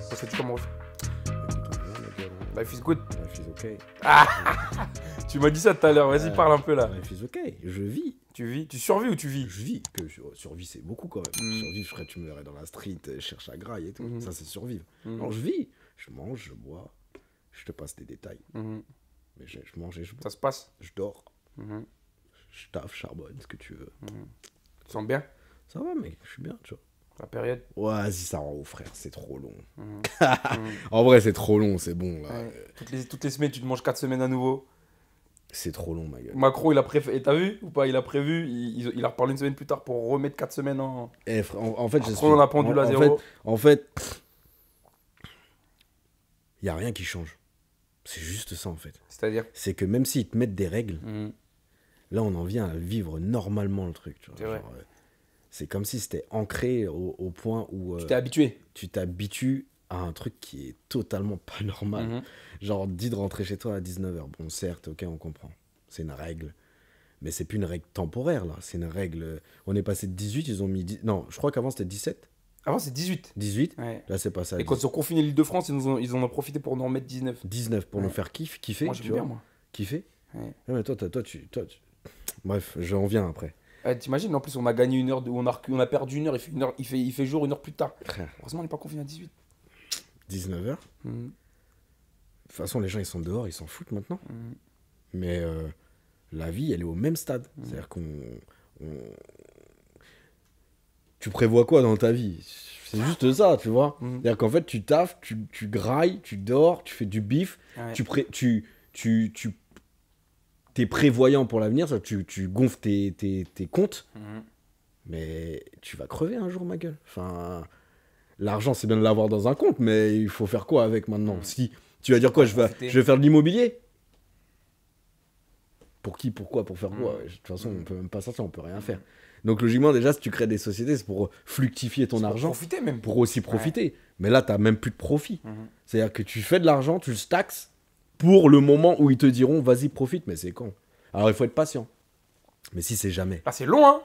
Ça tu comment Life is good. Life is okay. Tu m'as dit ça tout à l'heure, vas-y, Ouais. parle un peu là. Life is okay. Je vis. Tu vis Tu survis ou tu vis? Je vis. Que je- survie, c'est beaucoup quand même. Mm. Survivre, je serais, tu me verrais dans la street, euh, je cherche à graille et tout. Mhm. Ça, c'est survivre. Alors, je vis. Je mange, je bois. Je te passe des détails. Mhm. Mais je, je mange et je. Ça se passe? Je dors. Mhm. Je taffe, charbonne, ce que tu veux. Tu te sens bien? Ça va, mec. Je suis bien, tu vois. La période? Ouais, vas-y, ça rend au frère. C'est trop long. Mhm. En vrai, c'est trop long. C'est bon, là. Ouais. toutes, les, toutes les semaines, tu te manges 4 semaines à nouveau. C'est trop long, ma gueule. Macron, il a prévu. Et t'as vu ou pas? Il a prévu. Il, il- a reparlé une semaine plus tard pour remettre 4 semaines en. Eh, frère, en, en fait, Après, on a pendule en- en zéro. fait- En fait, il y a rien qui change. C'est juste ça, en fait. C'est-à-dire C'est que même s'ils te mettent des règles, Mhm. là, on en vient à vivre normalement le truc. C'est euh, C'est comme si c'était ancré au, au point où euh, Tu t'es habitué. tu t'habitues à un truc qui est totalement pas normal. Mhm. Genre, dit de rentrer chez toi à 19h. Bon, certes, ok, on comprend. C'est une règle. Mais c'est plus une règle temporaire, là. C'est une règle. On est passé de 18, ils ont mis. 10 Non, je crois qu'avant c'était 17. Avant, c'est 18. 18. Ouais. Là, c'est passé à Et quand ils ont confiné l'île de France, ils, nous ont- ils en ont profité pour en mettre 19. 19 pour Ouais. nous faire kiff, kiffer. moi, tu j'aime vois. bien, moi. Kiffer. Ouais. Ouais, mais toi, toi, tu, toi, tu- Bref, j'en viens après. T'imagines, en plus, on a gagné une heure, de- on, a, recu- on a perdu une heure, il fait, une heure, il, fait, il fait jour une heure plus tard. Heureusement, on n'est pas confiné à 18. 19h. De Mhm. toute façon, les gens, ils sont dehors, ils s'en foutent maintenant. Mhm. Mais euh, la vie, elle est au même stade. C'est-à-dire qu'on. on- Tu prévois quoi dans ta vie? C'est juste ça, tu vois. Mhm. C'est-à-dire qu'en fait, tu taffes, tu, tu grailles, tu dors, tu fais du bif, Ouais. tu, pré... tu, tu, tu es prévoyant pour l'avenir, ça, tu, tu gonfles tes, tes, tes comptes, Mhm. mais tu vas crever un jour, ma gueule. Enfin, l'argent, c'est bien de l'avoir dans un compte, mais il faut faire quoi avec maintenant? Mhm. Si tu vas dire quoi? Je vais, je vais faire de l'immobilier Pour qui? Pourquoi Pour faire quoi? De toute façon, on peut même pas sortir, on peut rien faire. Donc logiquement, déjà, si tu crées des sociétés, c'est pour fluctifier ton C'est pour argent, Profiter même. pour aussi profiter. Mais là, tu même plus de profit. Mhm. C'est-à-dire que tu fais de l'argent, tu le taxes pour le moment où ils te diront vas-y, profite, mais c'est con. Alors il faut être patient. Mais si c'est jamais. Ah, c'est long, hein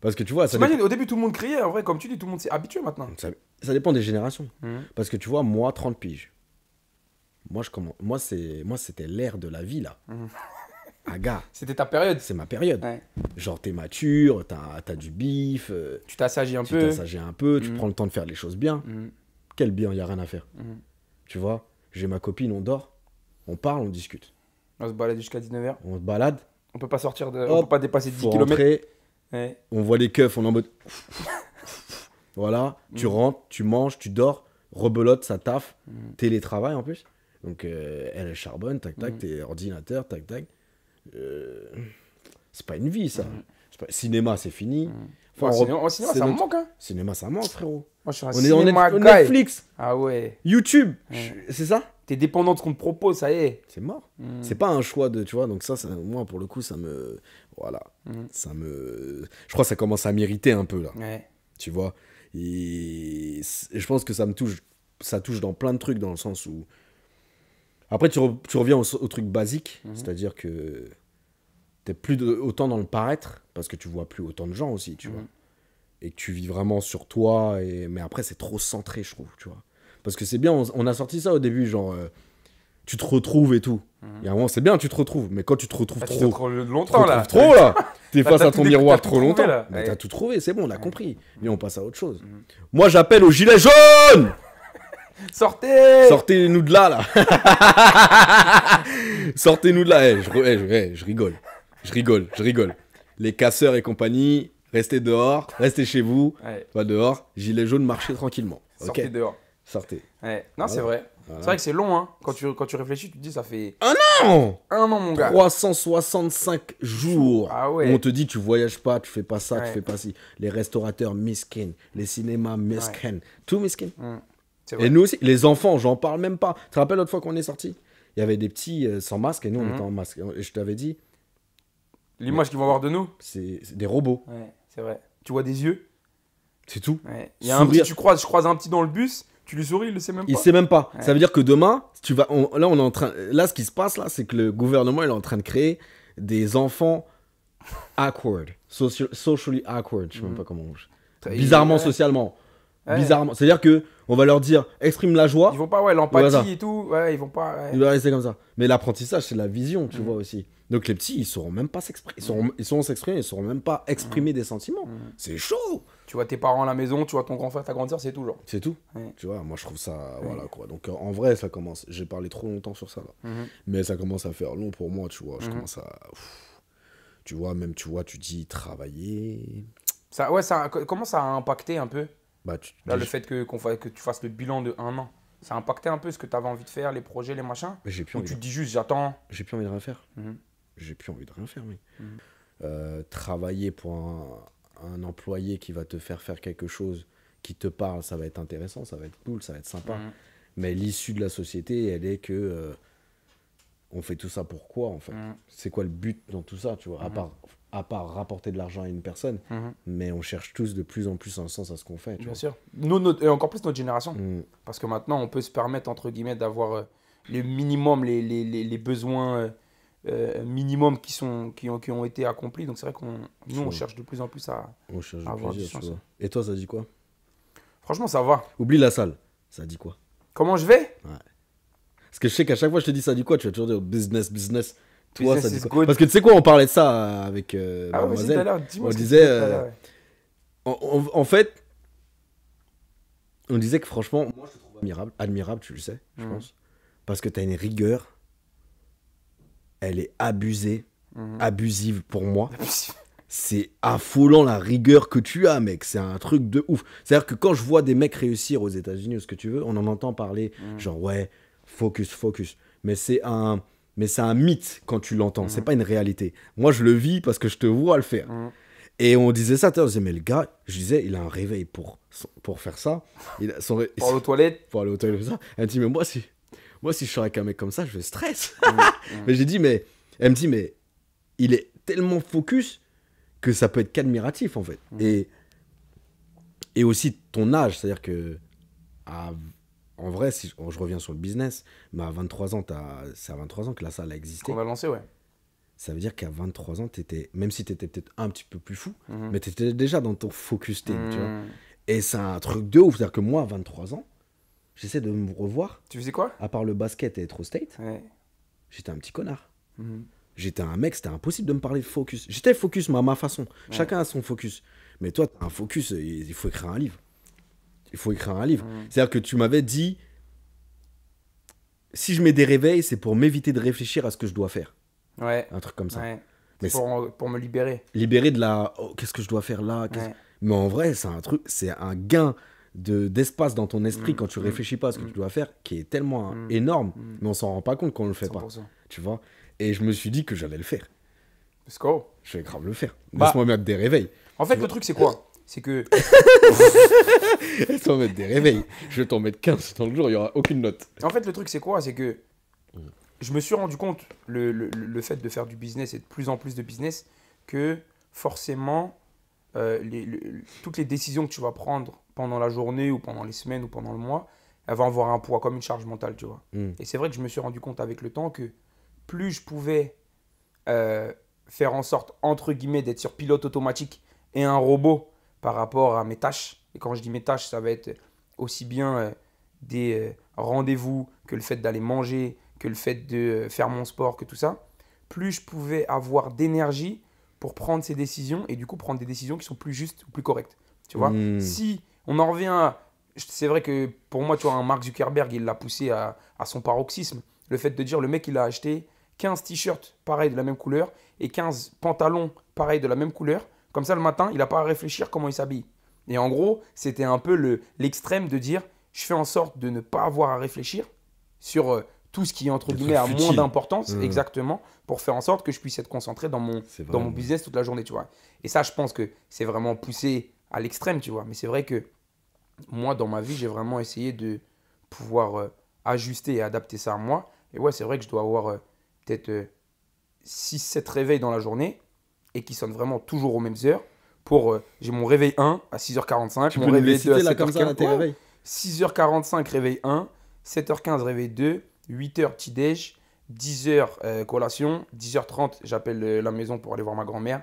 Parce que tu vois, ça, au début, tout le monde criait. En vrai, comme tu dis, tout le monde s'est habitué maintenant. ça, ça dépend des générations. Mhm. Parce que tu vois, moi, 30 piges. Moi, je commence, moi, c'est, moi, c'était l'ère de la vie, là. Mhm. Ah, gars, C'était ta période. c'est ma période. Ouais. Genre, t'es mature, t'as, t'as du bif, euh, Tu t'assagis un tu peu. t'assagis un peu, tu prends le temps de faire les choses bien. Mhm. Quel bien, il a rien à faire. Mhm. Tu vois, j'ai ma copine, on dort, on parle, on discute. On se balade jusqu'à 19h. On se balade, On peut pas sortir de. on Hop, peut pas dépasser 10 faut km. rentrer, Ouais. on voit les keufs, on est en mode. voilà, tu Mhm. rentres, tu manges, tu dors, rebelote, ça taffe, télétravail en plus. Donc elle, elle charbonne, tac tac, t'es ordinateur, tac tac. Euh, C'est pas une vie ça. Pas- Cinéma, c'est fini. Mhm. Enfin, on cinéma, ça me notre- manque, hein. Cinéma, ça manque, frérot. Moi, je suis un On est en cinéma Net- guy. Netflix, Ah ouais. YouTube, Ouais. je- c'est ça T'es dépendant de ce qu'on te propose, ça y est. C'est mort. Mhm. C'est pas un choix de, tu vois, donc ça, ça, moi, pour le coup, ça me. Voilà. Mhm. Ça me. Je crois que ça commence à m'irriter un peu, là. Ouais. Tu vois et je pense que ça me touche. Ça touche dans plein de trucs, dans le sens où. Après, tu, re- tu reviens au, au truc basique, Mhm. c'est-à-dire que. T'es plus de- autant dans le paraître, parce que tu vois plus autant de gens aussi, tu Mhm. vois. Et que tu vis vraiment sur toi, et... mais après, c'est trop centré, je trouve, tu vois. Parce que c'est bien, on, on a sorti ça au début, genre. euh, tu te retrouves et tout. Mhm. Il y a un moment, c'est bien, tu te retrouves, mais quand tu te retrouves Ah, trop, tu te longtemps là. retrouves trop là T'es face à ton miroir trop longtemps. là. Mais t'as tout trouvé, c'est bon, on a compris. Mais on passe à autre chose. Moi, j'appelle aux gilets jaunes Sortez Sortez-nous de là, là Sortez-nous de là Eh, je, eh, je- eh, je rigole. Je rigole, je rigole. Les casseurs et compagnie, restez dehors, restez chez vous, Ouais, pas dehors. Gilets jaunes, marchez tranquillement. Sortez dehors. Sortez. Ouais. Non, c'est vrai. Voilà. C'est vrai que c'est long, hein. Quand tu, quand tu réfléchis, tu te dis, ça fait Non un an, mon gars. 365 jours. Ah où ouais. On te dit, tu voyages pas, tu fais pas ça, tu fais pas ci. Les restaurateurs miskin, les cinémas miskin, tout miskin. Et nous aussi, les enfants, j'en parle même pas. Tu te rappelles l'autre fois qu'on est sorti Il y avait des petits euh, sans masque et nous on Mhm. était en masque. Et je t'avais dit, L'image qu'ils vont avoir de nous? c'est c'est des robots, Ouais, c'est vrai. Tu vois des yeux? c'est tout. Ouais. Il y a un Sourire. petit, tu croises, je croise un petit dans le bus. Tu lui souris, il le sait même Il pas. sait même pas. Ouais. Ça veut dire que demain, tu vas, on- là, on est en train, là, ce qui se passe là, c'est que le gouvernement il est en train de créer des enfants awkward, soci- socially awkward, je sais même Mhm. pas comment. on- Il- Bizarrement, socialement. Ouais. Bizarrement. C'est-à-dire que on va leur dire, exprime la joie. Ils vont pas, ouais, l'empathie et tout. Ouais, ils vont pas. ouais. Il doit rester comme ça. Mais l'apprentissage, c'est la vision, tu Mhm. vois aussi. Donc les petits, ils sauront même pas s'exprimer. Ils sauront, ils sauront s'exprimer, ils sauront même pas exprimer des sentiments. Mhm. C'est chaud. Tu vois tes parents à la maison, tu vois ton grand frère, ta grande c'est tout, genre. C'est tout. Tu vois, moi je trouve ça, voilà quoi. Donc euh, en vrai, ça commence. J'ai parlé trop longtemps sur ça là. Mhm. Mais ça commence à faire long pour moi, tu vois. Je Mhm. commence à. ouf. Tu vois, même, tu vois, tu dis travailler. Ça, ouais, ça, comment ça a impacté un peu Bah, tu, Là, le fait que, fa- que tu fasses le bilan de un an, ça a impacté un peu ce que tu avais envie de faire, les projets, les machins j'ai plus, Ou envie tu te dis juste, j'attends j'ai plus envie de rien faire. Mhm. J'ai plus envie de rien faire. Mhm. Euh, travailler pour un, un employé qui va te faire faire quelque chose qui te parle, ça va être intéressant, ça va être cool, ça va être sympa. Mhm. Mais l'issue de la société, elle est que. euh, on fait tout ça pour quoi, en fait Mhm. C'est quoi le but dans tout ça, tu vois à, Mhm. part, à part rapporter de l'argent à une personne, Mhm. mais on cherche tous de plus en plus un sens à ce qu'on fait. Tu Bien vois. sûr. Nous, notre- et encore plus notre génération. Mhm. Parce que maintenant, on peut se permettre, entre guillemets, d'avoir euh, les minimums, les, les, les, les besoins euh, euh, minimums qui, sont, qui, ont, qui ont été accomplis. Donc c'est vrai qu'on nous, on Ouais. cherche de plus en plus à... On cherche du Avoir plaisir, du sens. Et toi, ça dit quoi? Franchement, ça va. Oublie la salle. Ça dit quoi? Comment je vais? Parce que je sais qu'à chaque fois je te dis ça dit quoi, tu vas toujours dire business, business. Toi, Business ça. Parce que tu sais quoi, on parlait de ça avec euh, Ah mademoiselle. on que disait, euh, ouais. En, en- fait, on disait que franchement, moi je te trouve admirable, admirable, tu le sais, je Mhm. pense. Parce que tu as une rigueur, elle est abusée, Mhm. abusive pour moi. C'est affolant la rigueur que tu as, mec. C'est un truc de ouf. C'est-à-dire que quand je vois des mecs réussir aux États-Unis ou ce que tu veux, on en entend parler, Mhm. genre ouais, focus, focus. Mais c'est un, mais c'est un mythe quand tu l'entends. C'est Mhm. pas une réalité. Moi, je le vis parce que je te vois le faire. Mhm. Et on disait ça, on disait, mais le gars, je disais, il a un réveil pour, pour faire ça. Il a son Pour aller aux toilettes. pour aller au toilette, ça. Elle me dit, mais moi, si, moi, si je suis avec un mec comme ça, je stresse. Mhm. mais j'ai dit, mais, elle me dit, mais il est tellement focus que ça peut être qu'admiratif, en fait. Et, et aussi ton âge, c'est-à-dire que, à- en vrai, si je, je reviens sur le business, mais à 23 ans, c'est à 23 ans que la salle a existé. Qu'on va lancer, ouais. Ça veut dire qu'à 23 ans, étais, même si tu étais peut-être un petit peu plus fou, Mhm. mais tu étais déjà dans ton focus team, tu vois. Mhm. Et c'est un truc de ouf. C'est-à-dire que moi, à 23 ans, j'essaie de me revoir. Tu faisais quoi? À part le basket et être au state, Ouais. j'étais un petit connard. Mhm. J'étais un mec, c'était impossible de me parler de focus. J'étais focus, mais à ma façon. Chacun a son focus. Mais toi, t'as un focus, il faut écrire un livre. Il faut écrire un livre. Mhm. C'est-à-dire que tu m'avais dit, si je mets des réveils, c'est pour m'éviter de réfléchir à ce que je dois faire. Ouais. Un truc comme ça. ouais. Mais Pour, pour me libérer. Libérer de la, oh, qu'est-ce que je dois faire là Ouais. Mais en vrai, c'est un truc, c'est un gain de d'espace dans ton esprit Mm, quand tu mm, réfléchis pas à ce que mm. tu dois faire, qui est tellement Mm, énorme, mm. mais on s'en rend pas compte quand on le fait pas, 100%. tu vois? Et je me suis dit que j'allais le faire. Let's go. Je vais grave le faire. Bah. Laisse-moi mettre des réveils. En fait, le truc, c'est quoi? C'est que. Laisse-moi mettre des réveils. Je vais t'en mettre 15 dans le jour, il y aura aucune note. En fait, le truc, c'est quoi? C'est que je me suis rendu compte, le, le, le fait de faire du business et de plus en plus de business, que forcément, euh, les- le- toutes les décisions que tu vas prendre pendant la journée ou pendant les semaines ou pendant le mois, elles vont avoir un poids comme une charge mentale, tu vois. Mm. Et c'est vrai que je me suis rendu compte avec le temps que plus je pouvais euh, faire en sorte, entre guillemets, d'être sur pilote automatique et un robot par rapport à mes tâches, et quand je dis mes tâches, ça va être aussi bien euh, des euh, rendez-vous que le fait d'aller manger, que le fait de euh, faire mon sport, que tout ça, plus je pouvais avoir d'énergie pour prendre ces décisions et du coup prendre des décisions qui sont plus justes ou plus correctes. Tu vois? Mm. Si on en revient à... C'est vrai que pour moi, tu vois, un Mark Zuckerberg, il l'a poussé à, à son paroxysme. Le fait de dire, le mec, il a acheté 15 t-shirts pareils de la même couleur et 15 pantalons pareils de la même couleur. Comme ça, le matin, il n'a pas à réfléchir comment il s'habille. Et en gros, c'était un peu le- l'extrême de dire, je fais en sorte de ne pas avoir à réfléchir sur euh, tout ce qui, entre guillemets, a moins d'importance, Mm. exactement, pour faire en sorte que je puisse être concentré dans mon, dans mon business toute la journée, tu vois. Et ça, je pense que c'est vraiment poussé à l'extrême, tu vois. Mais c'est vrai que moi, dans ma vie, j'ai vraiment essayé de pouvoir euh, ajuster et adapter ça à moi. Et ouais, c'est vrai que je dois avoir euh, peut-être 6-7 réveils dans la journée et qui sonnent vraiment toujours aux mêmes heures. Pour, euh, j'ai mon réveil 1 à 6h45, Tu mon réveil les 2 à citer là comme ça, 7h15. là, tes Ouais. réveils 6h45, réveil 1. 7h15, réveil 2. 8h, petit déj. 10h, euh, collation. 10h30, j'appelle euh, la maison pour aller voir ma grand-mère.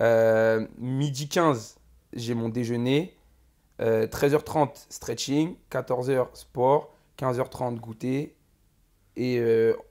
Euh, midi 15, j'ai mon déjeuner. Euh, 13h30, stretching. 14h, sport. 15h30, goûter. Et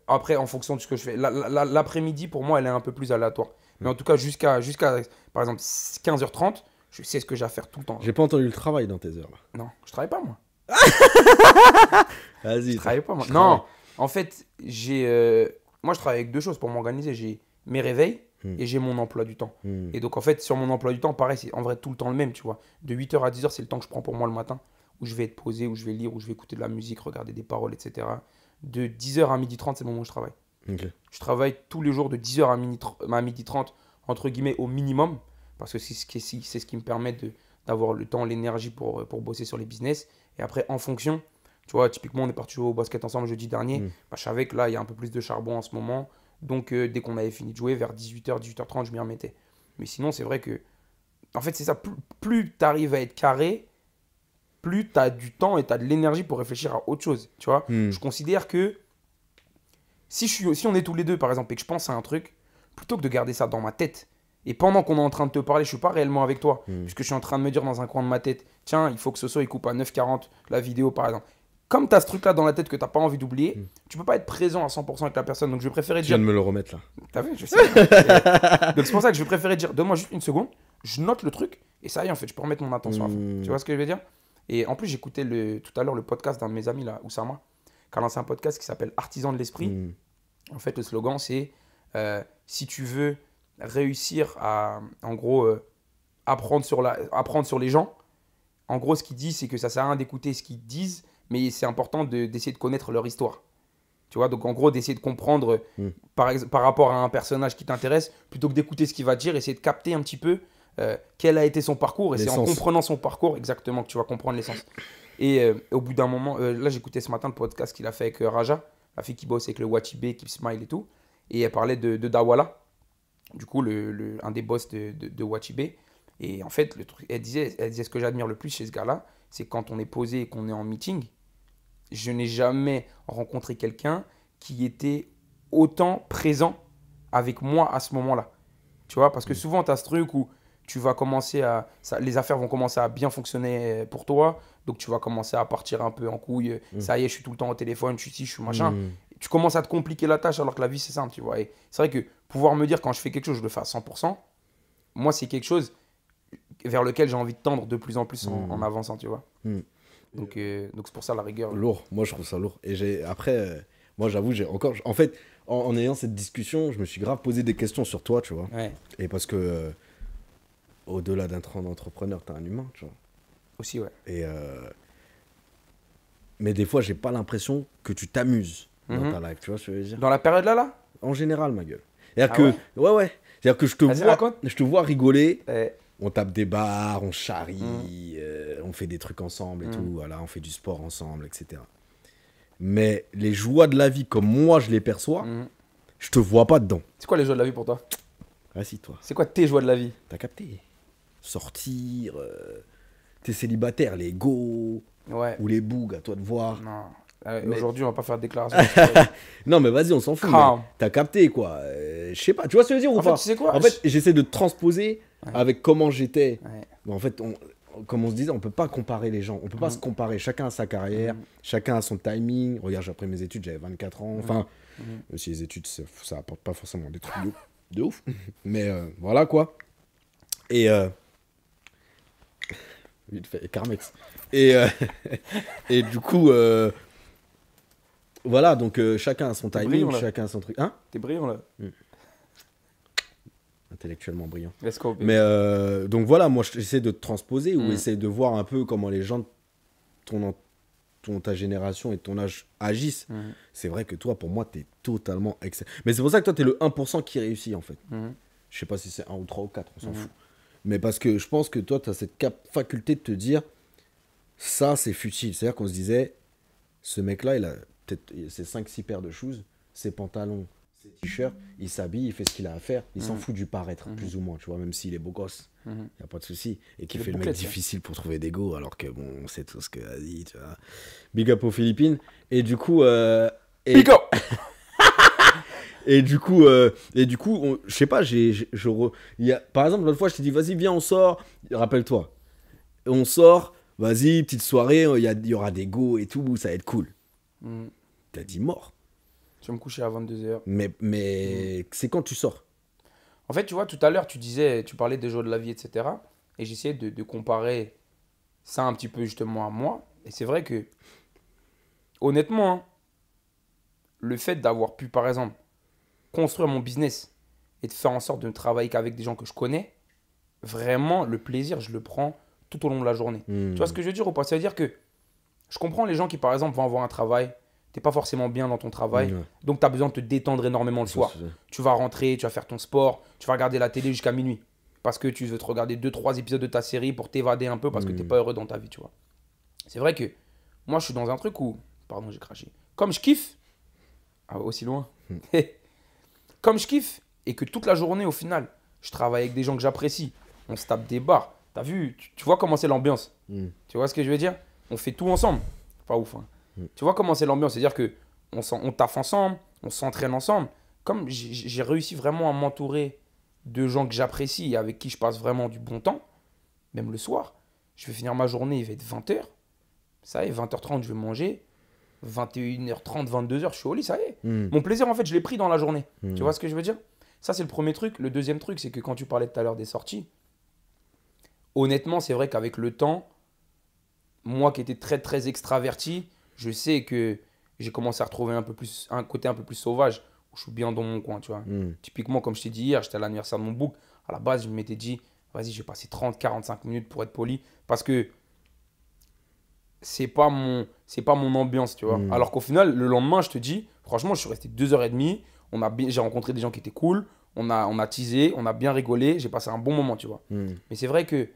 après, en fonction de ce que je fais. La- la- la- L'après-midi, pour moi, elle est un peu plus aléatoire. Mais en tout cas, jusqu'à, jusqu'à par exemple, 15h30, je sais ce que j'ai à faire tout le temps. J'ai pas entendu le travail dans tes heures là. Non, je travaille pas, moi. Vas-y. Je travaille pas, moi. Non, travaille. en fait, j'ai. euh, moi, je travaille avec deux choses pour m'organiser. J'ai mes réveils Hmm. et j'ai mon emploi du temps. Hmm. Et donc, en fait, sur mon emploi du temps, pareil, c'est en vrai tout le temps le même, tu vois. De 8h à 10h, c'est le temps que je prends pour moi le matin, où je vais être posé, où je vais lire, où je vais écouter de la musique, regarder des paroles, etc. De 10h à 12h30, c'est le moment où je travaille. Je travaille tous les jours de 10h à midi à midi 30, entre guillemets, au minimum, parce que c'est ce qui, c'est ce qui me permet d'avoir le temps, l'énergie pour, pour bosser sur les business. Et après, en fonction, tu vois, typiquement, on est parti jouer au basket ensemble jeudi dernier. Mm. Bah, je savais que là, il y a un peu plus de charbon en ce moment. Donc, euh, dès qu'on avait fini de jouer, vers 18h, 18h30, je m'y remettais. Mais sinon, c'est vrai que, en fait, c'est ça, plus, plus tu arrives à être carré, plus tu as du temps et tu as de l'énergie pour réfléchir à autre chose, tu vois. Hmm. Je considère que si, je suis, si on est tous les deux, par exemple, et que je pense à un truc, plutôt que de garder ça dans ma tête, et pendant qu'on est en train de te parler, je suis pas réellement avec toi, Mm. puisque je suis en train de me dire dans un coin de ma tête, tiens, il faut que ce soit, il coupe à 9,40 la vidéo, par exemple. Comme tu as ce truc-là dans la tête que tu pas envie d'oublier, Mm. tu peux pas être présent à 100% avec la personne. Donc je vais préférer Tu viens dire. de me le remettre là. T'as vu, je sais. donc c'est pour ça que je vais préférer dire, donne-moi juste une seconde, je note le truc, et ça y est, en fait, je peux remettre mon attention à fond. Mm. Tu vois ce que je veux dire? Et en plus, j'écoutais le, tout à l'heure le podcast d'un de mes amis, là, Oussama, qui a lancé un podcast qui s'appelle Artisan de l'esprit. Hmm. En fait, le slogan, c'est euh, si tu veux réussir à, en gros, euh, apprendre, sur la, apprendre sur les gens, en gros, ce qu'il dit, c'est que ça sert à rien d'écouter ce qu'ils disent, mais c'est important de- d'essayer de connaître leur histoire. Tu vois, donc en gros, d'essayer de comprendre Mm. par, par rapport à un personnage qui t'intéresse, plutôt que d'écouter ce qu'il va dire, essayer de capter un petit peu euh, quel a été son parcours, et c'est en comprenant son parcours exactement que tu vas comprendre l'essence. Et euh, au bout d'un moment, euh, là j'écoutais ce matin le podcast qu'il a fait avec Raja, la fille qui bosse avec le Watibé, Keep Smile et tout, et elle parlait de, de Dawala, du coup le, le- un des boss de, de, de Watibé. Et en fait, le truc, elle, disait, elle disait ce que j'admire le plus chez ce gars-là, c'est quand on est posé et qu'on est en meeting, je n'ai jamais rencontré quelqu'un qui était autant présent avec moi à ce moment-là. Tu vois, parce que souvent, tu as ce truc où tu vas commencer à. ça- les affaires vont commencer à bien fonctionner pour toi. Donc, tu vas commencer à partir un peu en couille. Mm. Ça y est, je suis tout le temps au téléphone, je suis ici, je suis machin. Hmm. Tu commences à te compliquer la tâche alors que la vie, c'est simple, tu vois. Et c'est vrai que pouvoir me dire quand je fais quelque chose, je le fais à 100%, moi, c'est quelque chose vers lequel j'ai envie de tendre de plus en plus en, Mm. en avançant, tu vois. Mm. Donc, euh, donc c'est pour ça la rigueur. Lourd, moi je trouve ça lourd. Et j'ai après, euh, moi j'avoue, j'ai encore. En fait, en, en ayant cette discussion, je me suis grave posé des questions sur toi, tu vois. Ouais, Et parce que, euh, au-delà d'un entrepreneur, t'es un humain, tu vois. aussi, ouais. Et. euh, Mais des fois, j'ai pas l'impression que tu t'amuses dans Mhm. ta life, tu vois ce que je veux dire? Dans la période là, là? En général, ma gueule. C'est-à-dire Ah que. Ouais, ouais. C'est-à-dire que je te, vois, raconte. je te vois rigoler, eh, on tape des bars, on charrie, euh, on fait des trucs ensemble et Mm. tout, voilà, on fait du sport ensemble, etc. Mais les joies de la vie, comme moi je les perçois, mhm. je te vois pas dedans. C'est quoi les joies de la vie pour toi? Assis-toi, C'est quoi tes joies de la vie? T'as capté Sortir, euh, t'es célibataire, les go Ouais. ou les bougs, à toi de voir. Non. Euh, Mais- Aujourd'hui, on va pas faire de déclaration. Non, mais vas-y, on s'en fout. T'as capté quoi Euh, Je sais pas, tu vois ce que je veux dire ou en fait, pas tu sais quoi En fait, j'essaie de transposer Ouais. avec comment j'étais. Ouais. En fait, on- comme on se disait, on peut pas comparer les gens. On peut pas Mhm. se comparer. Chacun a sa carrière, Mhm. chacun a son timing. Regarde, après mes études, j'avais 24 ans. Enfin, Mhm. même si les études, ça, ça apporte pas forcément des trucs de, de ouf. Mais euh, voilà quoi. Et. Vite fait, Carmex. Et, euh, et du coup. euh, Voilà, donc euh, chacun a son timing, brillant, chacun a son truc. Hein T'es brillant là. Intellectuellement brillant. Let's go. baby. Mais donc voilà, moi j'essaie de te transposer ou Mm. essayer de voir un peu comment les gens de ton, ton, ta génération et ton âge agissent. Mhm. C'est vrai que toi, pour moi, t'es totalement excellent. Mais c'est pour ça que toi, t'es le 1% qui réussit en fait. Je sais pas si c'est 1 ou 3 ou 4, on s'en fout. Mais parce que je pense que toi, tu as cette cap- faculté de te dire ça, c'est futile. C'est-à-dire qu'on se disait ce mec-là, il a peut-être ses 5-6 paires de shoes, ses pantalons, ses t-shirts, il s'habille, il fait ce qu'il a à faire, il s'en Mhm. fout du paraître, Mhm. plus ou moins, tu vois, même s'il est beau gosse, Mhm. y a pas de souci. Et qui Il fait le mec ça. difficile pour trouver des go, alors que bon, on sait tout ce que a dit, tu vois. Big up aux Philippines. Et du coup. euh, et, Pico et du coup, euh, et du coup, je sais pas, j'ai, je re- y a, par exemple, l'autre fois, je t'ai dit, vas-y, viens, on sort. Rappelle-toi, on sort, vas-y, petite soirée, il y, a- y aura des go et tout, ça va être cool. Mhm. T'as dit mort. Je vais me coucher à 22h. Mais, mais c'est quand tu sors? En fait, tu vois, tout à l'heure, tu disais, tu parlais des joies de la vie, etc. Et j'essayais de, de comparer ça un petit peu justement à moi. Et c'est vrai que, honnêtement, hein, le fait d'avoir pu, par exemple, construire mon business et de faire en sorte de ne travailler qu'avec des gens que je connais, vraiment, le plaisir, je le prends tout au long de la journée. Tu vois ce que je veux dire ou pas? Ça veut dire que je comprends les gens qui, par exemple, vont avoir un travail, t'es pas forcément bien dans ton travail, donc tu as besoin de te détendre énormément le soir tu vas rentrer, tu vas faire ton sport, tu vas regarder la télé jusqu'à minuit. Parce que tu veux te regarder 2-3 épisodes de ta série pour t'évader un peu parce que Mm. tu n'es pas heureux dans ta vie, tu vois. C'est vrai que moi, je suis dans un truc où. Pardon, j'ai craché. Comme je kiffe. Ah, aussi loin. Comme je kiffe et que toute la journée, au final, je travaille avec des gens que j'apprécie. On se tape des bars. T'as vu, tu, tu vois comment c'est l'ambiance. Mm. Tu vois ce que je veux dire? On fait tout ensemble. Pas ouf. hein. Mm. Tu vois comment c'est l'ambiance C'est-à-dire que on, taffe ensemble, on s'entraîne ensemble. Comme j'ai j'ai réussi vraiment à m'entourer de gens que j'apprécie et avec qui je passe vraiment du bon temps, même le soir, je vais finir ma journée, il va être 20h. Ça y est, 20h30, je vais manger. 21h30, 22h, je suis au lit, ça y est. Mm. Mon plaisir, en fait, je l'ai pris dans la journée. Mm. Tu vois ce que je veux dire? Ça, c'est le premier truc. Le deuxième truc, c'est que quand tu parlais tout à l'heure des sorties, honnêtement, c'est vrai qu'avec le temps, moi qui étais très très extraverti, je sais que j'ai commencé à retrouver un peu plus un côté un peu plus sauvage où je suis bien dans mon coin, tu vois. Mm. Typiquement, comme je t'ai dit hier, j'étais à l'anniversaire de mon bouc. À la base, je m'étais dit, vas-y, je vais passer 30-45 minutes pour être poli parce que c'est pas mon c'est pas mon ambiance, tu vois. Mm. Alors qu'au final, le lendemain, je te dis, franchement, je suis resté 2h30. On a bien, j'ai rencontré des gens qui étaient cool. On a, on a teasé, on a bien rigolé. J'ai passé un bon moment, tu vois. Mm. Mais c'est vrai que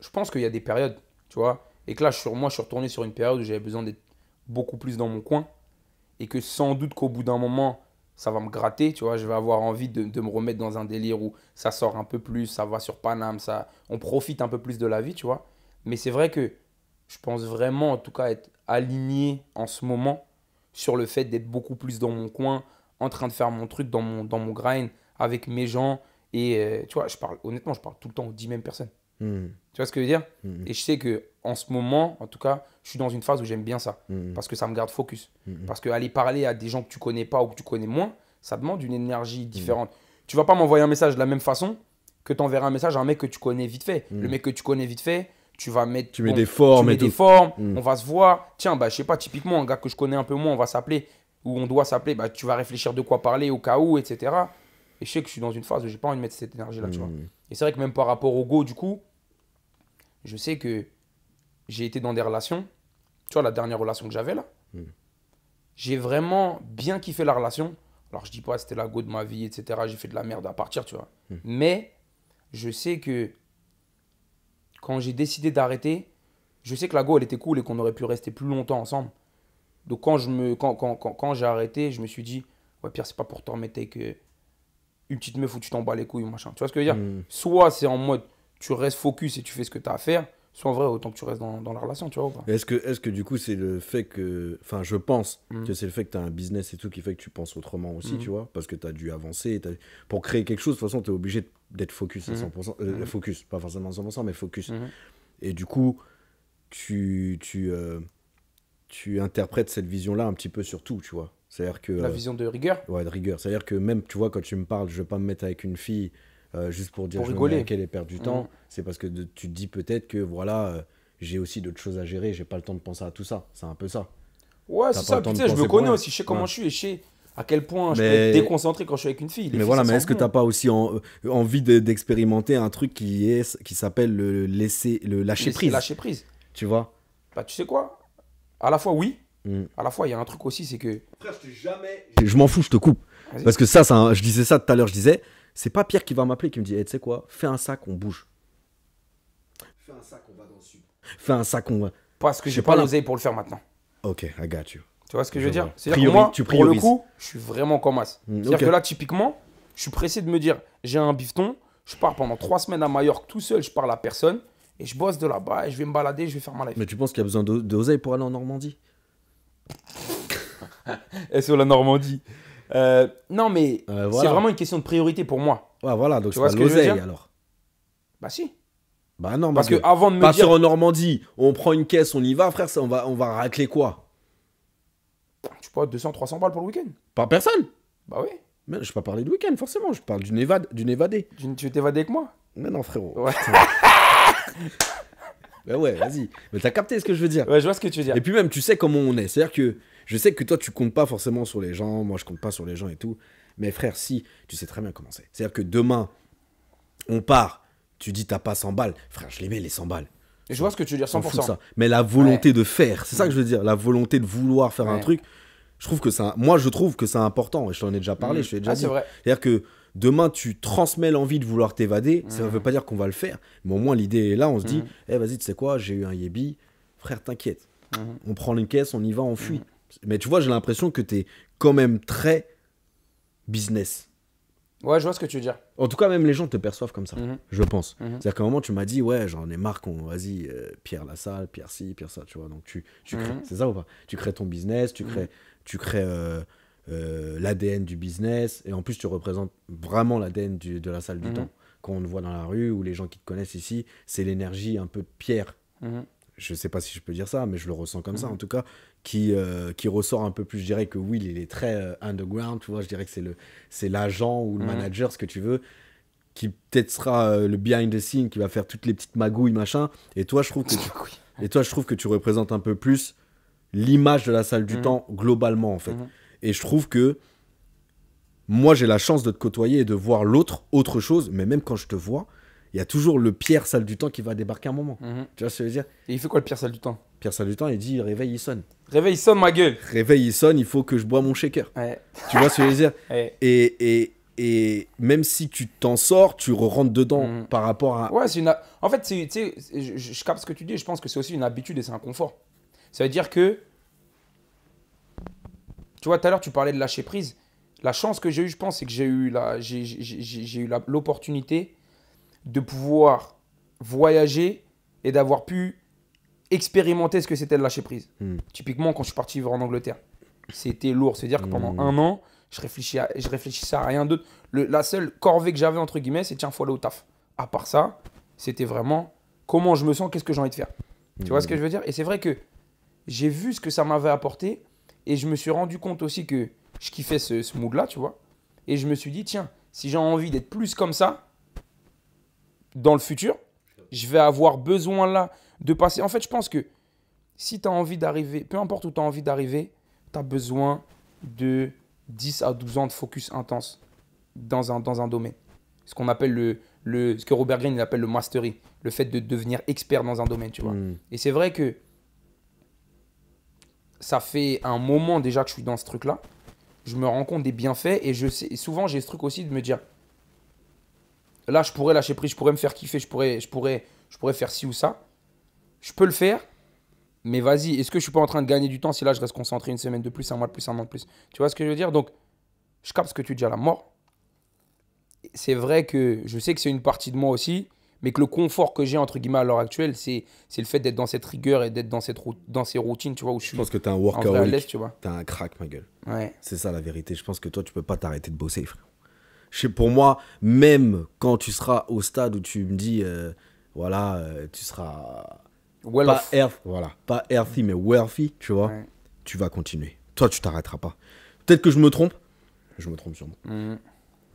je pense qu'il y a des périodes, tu vois. Et que là, suis, moi, je suis retourné sur une période où j'avais besoin d'être beaucoup plus dans mon coin. Et que sans doute qu'au bout d'un moment, ça va me gratter, tu vois. Je vais avoir envie de, de me remettre dans un délire où ça sort un peu plus, ça va sur Paname, ça, on profite un peu plus de la vie, tu vois. Mais c'est vrai que je pense vraiment, en tout cas, être aligné en ce moment sur le fait d'être beaucoup plus dans mon coin, en train de faire mon truc dans mon, dans mon grind, avec mes gens. Et euh, tu vois, je parle, honnêtement, je parle tout le temps aux 10 mêmes personnes. Mm. Tu vois ce que je veux dire? Mm. Et je sais que en ce moment, en tout cas, je suis dans une phase où j'aime bien ça. Mm. Parce que ça me garde focus. Parce que aller parler à des gens que tu connais pas ou que tu connais moins, ça demande une énergie différente. Tu vas pas m'envoyer un message de la même façon que tu enverras un message à un mec que tu connais vite fait. Le mec que tu connais vite fait, tu vas mettre. Tu mets bon, des formes tu mets et des tout. formes, Mm. on va se voir. Tiens, bah, je sais pas, typiquement, un gars que je connais un peu moins, on va s'appeler, ou on doit s'appeler, bah, tu vas réfléchir de quoi parler au cas où, etc. Et je sais que je suis dans une phase où j'ai pas envie de mettre cette énergie-là, tu vois. Mm. Et c'est vrai que même par rapport au go, du coup, je sais que j'ai été dans des relations. Tu vois, la dernière relation que j'avais là, Mm. j'ai vraiment bien kiffé la relation. Alors, je dis pas c'était la go de ma vie, etc. J'ai fait de la merde à partir, tu vois. Mais je sais que quand j'ai décidé d'arrêter, je sais que la go, elle était cool et qu'on aurait pu rester plus longtemps ensemble. Donc, quand, je me, quand, quand, quand, quand j'ai arrêté, je me suis dit, ouais, Pierre, c'est pas pour avec euh, une petite meuf où tu t'en bats les couilles, machin. Tu vois ce que je veux dire? Mm. soit c'est en mode tu restes focus et tu fais ce que tu as à faire, soit en vrai autant que tu restes dans, dans la relation, tu vois Est-ce que, est que du coup c'est le fait que. Enfin, je pense Mhm. que c'est le fait que tu as un business et tout qui fait que tu penses autrement aussi, Mhm. tu vois, parce que tu as dû avancer. t'as- Pour créer quelque chose, de toute façon, tu es obligé d'être focus à Mhm. 100%. euh, Mhm. Focus, pas forcément 100%, mais focus. Mhm. Et du coup, tu, tu, euh, tu interprètes cette vision-là un petit peu sur tout, tu vois. C'est-à-dire que. La euh, vision de rigueur Ouais, de rigueur. C'est-à-dire que même, tu vois, quand tu me parles, je vais pas me mettre avec une fille euh, juste pour dire Pour je me rigoler. mets avec elle et perdre du Mhm. temps. C'est parce que de- tu te dis peut-être que voilà, j'ai aussi d'autres choses à gérer, j'ai pas le temps de penser à tout ça. C'est un peu ça. Ouais, c'est ça. je me connais rien. aussi. Je sais comment Ouais. je suis et je sais à quel point je peux être déconcentré quand je suis avec une fille? Les mais filles, voilà, mais est-ce que bon. t'as pas aussi en- euh, envie de- d'expérimenter un truc qui est qui s'appelle le laisser le lâcher prise, Lâcher prise. tu vois? Bah, tu sais quoi? À la fois, oui. Mm. À la fois, il y a un truc aussi, c'est que. Frère, je jamais. Je m'en fous, je te coupe. Vas-y. Parce que ça, c'est un- je disais ça tout à l'heure, je disais, c'est pas Pierre qui va m'appeler qui me dit, Eh, tu sais quoi, fais un sac, on bouge. Fais un sac, on va dans le sud. Fais un sac, on va. Parce que Je j'ai pas pas l'oseille pour le faire maintenant. Ok, I got you. Tu vois ce que je veux dire? C'est-à-dire que moi, tu pour le coup, je suis vraiment comme as. Mm, C'est-à-dire que là, typiquement, je suis pressé de me dire, j'ai un bifton, je pars pendant trois semaines à Majorque tout seul, je parle à personne, et je bosse de là-bas, et je vais me balader, je vais faire ma life. Mais tu penses qu'il y a besoin d'o- d'oseille pour aller en Normandie? Et sur la Normandie. Euh, non, mais Euh, c'est vraiment une question de priorité pour moi. Ouais, voilà, donc Tu c'est vois pas ce que je veux l'oseille dire? alors. Bah si. Bah non, Parce que que avant de me partir dire, en Normandie, on prend une caisse, on y va, frère, ça, on va, on va racler quoi? Je sais pas, 200, 300 balles pour le week-end. Par personne Bah oui. Mais je vais pas parler de week-end, forcément, je parle d'une évade, d'une évadée. Tu, tu veux t'évader avec moi? Mais non, frérot. Ouais. Bah ouais, vas-y. Mais t'as capté ce que je veux dire. Ouais, je vois ce que tu veux dire. Et puis même, tu sais comment on est. C'est-à-dire que je sais que toi, tu comptes pas forcément sur les gens. Moi, je compte pas sur les gens et tout. Mais frère, si, tu sais très bien comment c'est. C'est-à-dire que demain, on part. Tu dis, t'as pas 100 balles. Frère, je les mets les 100 balles. Je vois ce que tu veux dire, S'en fout de 100%. ça. Mais la volonté de faire, c'est ça que je veux dire. La volonté de vouloir faire un truc. Je trouve que ça. Moi, je trouve que c'est important. Et je t'en ai déjà parlé. Mm. Je t'ai déjà Ah, dit. c'est vrai. C'est-à-dire que demain, tu transmets l'envie de vouloir t'évader. Ça ne Mhm. veut pas dire qu'on va le faire. Mais au moins, l'idée est là. On se dit, Mhm. eh, vas-y, tu sais quoi, j'ai eu un Yebi. Frère, t'inquiète. Mhm. On prend une caisse, on y va, on fuit. Mais tu vois, j'ai l'impression que tu es quand même très business. Ouais, je vois ce que tu veux dire. En tout cas, même les gens te perçoivent comme ça, Mhm. je pense. Mhm. C'est-à-dire qu'à un moment, tu m'as dit, ouais, j'en ai marre qu'on, vas-y, euh, Pierre Lassalle, Pierre ci, Pierre ça, tu vois. Donc, tu, tu crées, Mhm. c'est ça ou pas? Tu crées ton business, tu crées, tu crées euh, euh, l'ADN du business, et en plus, tu représentes vraiment l'ADN de la salle du temps. Quand on te voit dans la rue, ou les gens qui te connaissent ici, c'est l'énergie un peu Pierre Mhm. je sais pas si je peux dire ça, mais je le ressens comme ça en tout cas, qui, euh, qui ressort un peu plus. Je dirais que Will, il est très euh, underground, tu vois. Je dirais que c'est le c'est l'agent ou le Mhm. manager, ce que tu veux, qui peut-être sera euh, le behind the scene, qui va faire toutes les petites magouilles, machin. Et toi, je trouve que tu, et toi, je trouve que tu représentes un peu plus l'image de la salle du Mhm. temps globalement, en fait. Mhm. Et je trouve que moi, j'ai la chance de te côtoyer et de voir l'autre, autre chose, mais même quand je te vois, il y a toujours le Pierre salle du temps qui va débarquer un moment. Tu vois ce que je veux dire? Et il fait quoi le pire salle du temps? Pierre temps, il dit réveil, il sonne. Réveil, sonne ma gueule. réveil il sonne, il faut que je bois mon shaker. Ouais. Tu vois ce que je veux dire Ouais. et, et, et même si tu t'en sors, tu rentres dedans Mhm. par rapport à. Ouais, c'est une. En fait, tu sais, je, capte ce que tu dis. et Je pense que c'est aussi une habitude et c'est un confort. Ça veut dire que. Tu vois, tout à l'heure, tu parlais de lâcher prise. La chance que j'ai eue, je pense, c'est que j'ai eu, la- l'opportunité de pouvoir voyager et d'avoir pu expérimenter ce que c'était de lâcher prise. Hmm. Typiquement, quand je suis parti vivre en Angleterre, c'était lourd. C'est-à-dire que pendant Hmm. un an, je réfléchissais à, je réfléchissais à rien d'autre. La seule corvée que j'avais, entre guillemets, c'est tiens, faut aller au taf. À part ça, c'était vraiment comment je me sens, qu'est-ce que j'ai envie de faire. Tu vois ce que je veux dire? Et c'est vrai que j'ai vu ce que ça m'avait apporté et je me suis rendu compte aussi que je kiffais ce, ce mood-là, tu vois. Et je me suis dit, tiens, si j'ai envie d'être plus comme ça dans le futur, je vais avoir besoin là de passer. En fait, je pense que si tu as envie d'arriver, peu importe où tu as envie d'arriver, tu as besoin de 10 à 12 ans de focus intense dans un, dans un domaine. Ce qu'on appelle le, le. Ce que Robert Greene il appelle le mastery. Le fait de devenir expert dans un domaine, tu vois. Hmm. Et c'est vrai que ça fait un moment déjà que je suis dans ce truc-là. Je me rends compte des bienfaits et je sais, et souvent j'ai ce truc aussi de me dire là, je pourrais lâcher prise, je pourrais me faire kiffer, je pourrais, je pourrais, je pourrais faire ci ou ça. Je peux le faire, mais vas-y, est-ce que je suis pas en train de gagner du temps si là je reste concentré une semaine de plus, un mois de plus, un an de plus? Tu vois ce que je veux dire? Donc, je capte ce que tu dis à la mort. C'est vrai que je sais que c'est une partie de moi aussi, mais que le confort que j'ai entre guillemets à l'heure actuelle, c'est c'est le fait d'être dans cette rigueur et d'être dans, cette dans ces routines, tu vois, où je Je suis pense que t'es un workaholic. tu vois. T'es un crack, ma gueule. Ouais. C'est ça la vérité. Je pense que toi, tu peux pas t'arrêter de bosser, frère. Je sais, pour moi, même quand tu seras au stade où tu me dis, euh, voilà, euh, tu seras Well pas, off. health- voilà, pas healthy, mais wealthy, tu vois, Ouais. tu vas continuer. Toi, tu t'arrêteras pas. Peut-être que je me trompe. Je me trompe sûrement. Mhm.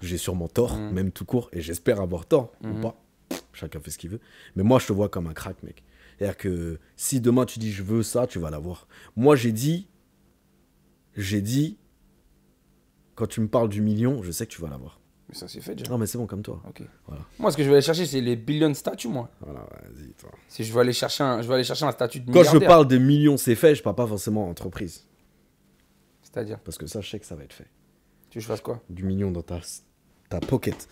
J'ai sûrement tort, Mm. même tout court, et j'espère avoir tort, ou Mhm. pas. Chacun fait ce qu'il veut. Mais moi, je te vois comme un crack, mec. C'est-à-dire que si demain tu dis je veux ça, tu vas l'avoir. Moi, j'ai dit, j'ai dit, quand tu me parles du million, je sais que tu vas l'avoir. Mais ça c'est fait déjà. Non, mais c'est bon comme toi. Ok. Voilà. Moi, ce que je vais aller chercher, c'est les billion statuts, moi. Voilà, vas-y, toi. Si je vais aller chercher un, je vais aller chercher un statut de Quand je parle de millions, c'est fait, je parle pas forcément entreprise. C'est-à-dire, Parce que ça, je sais que ça va être fait. tu veux que je fasse quoi? Du million dans ta, ta pocket.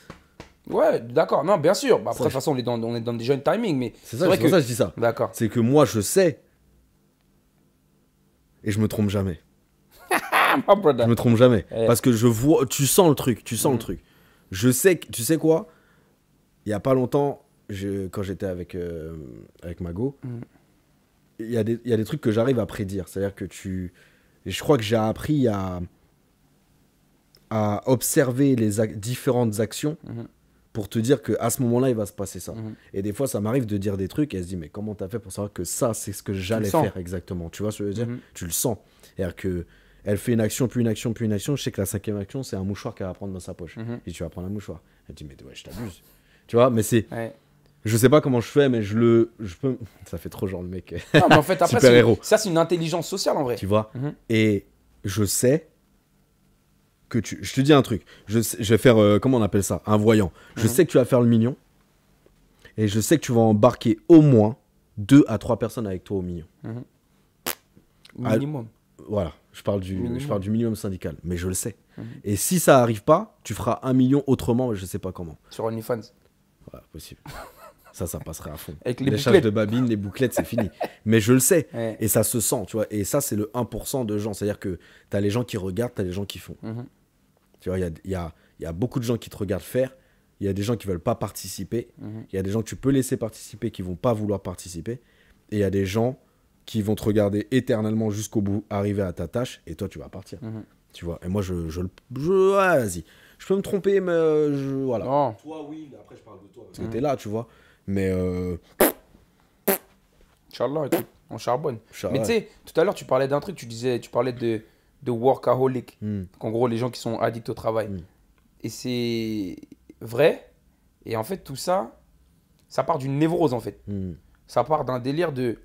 Ouais, d'accord. Non, bien sûr. Bah, après, de toute façon, on est dans, on est dans des jeunes timings, mais C'est ça, vrai que. ça que je dis ça. D'accord. C'est que moi, je sais. Et je me trompe jamais. Je me trompe jamais. Ouais. Parce que je vois, tu sens le truc, tu sens le truc. Je sais que, tu sais quoi? Il y a pas longtemps, je, quand j'étais avec, euh, avec Mago, Mhm. il y, a des- il y a des trucs que j'arrive à prédire. C'est-à-dire que tu. Je crois que j'ai appris à, à observer les ac- différentes actions Mhm. pour te dire qu'à ce moment-là, il va se passer ça. Mhm. Et des fois, ça m'arrive de dire des trucs et elle se dit, mais comment t'as fait pour savoir que ça, c'est ce que j'allais faire exactement? Tu vois ce que je veux dire? Mhm. Tu le sens. C'est-à-dire que elle fait une action, puis une action, puis une action. Je sais que la cinquième action, c'est un mouchoir qu'elle va prendre dans sa poche. Mhm. Et tu vas prendre un mouchoir. Elle dit, mais ouais, je t'abuse. tu vois, mais c'est. Ouais. Je sais pas comment je fais, mais je le. Je peux... Ça fait trop genre le mec. Non, mais en fait, après, Super héros. ça, c'est une intelligence sociale en vrai. tu vois Mhm. Et je sais que tu. Je te dis un truc. Je, sais- je vais faire. euh, comment on appelle ça? Un voyant. Je Mhm. sais que tu vas faire le mignon. Et je sais que tu vas embarquer au moins deux à trois personnes avec toi au mignon. Minimum. Voilà. Je parle du, Minimum. je parle du minimum syndical. Mais je le sais. Mhm. Et si ça arrive pas, tu feras un million autrement, mais je sais pas comment. Sur OnlyFans. Voilà, possible. ça, ça passerait à fond. Avec les charges de babine, les bouclettes, c'est fini. Mais je le sais. Ouais. Et ça se sent, tu vois. Et ça, c'est le 1% de gens. C'est-à-dire que tu as les gens qui regardent, tu as les gens qui font. Mhm. Tu vois, il y a, il y, a, il y a beaucoup de gens qui te regardent faire. Il y a des gens qui veulent pas participer. Mhm. Il y a des gens que tu peux laisser participer qui vont pas vouloir participer. Et il y a des gens qui vont te regarder éternellement jusqu'au bout, arriver à ta tâche, et toi, tu vas partir. Mhm. Tu vois. Et moi, je. je, le- je ouais, vas-y. Je peux me tromper, mais euh, je. Voilà. Non. Toi, oui, mais après, je parle de toi. Parce que t'es là, tu vois. Mais. Euh, Inch'Allah, écoute, on charbonne. Mais ouais. tu sais, tout à l'heure, tu parlais d'un truc, tu disais, tu parlais de, de workaholic. Hmm. En gros, les gens qui sont addicts au travail. Mm. Et c'est vrai. Et en fait, tout ça, ça part d'une névrose, en fait. Hmm. Ça part d'un délire de.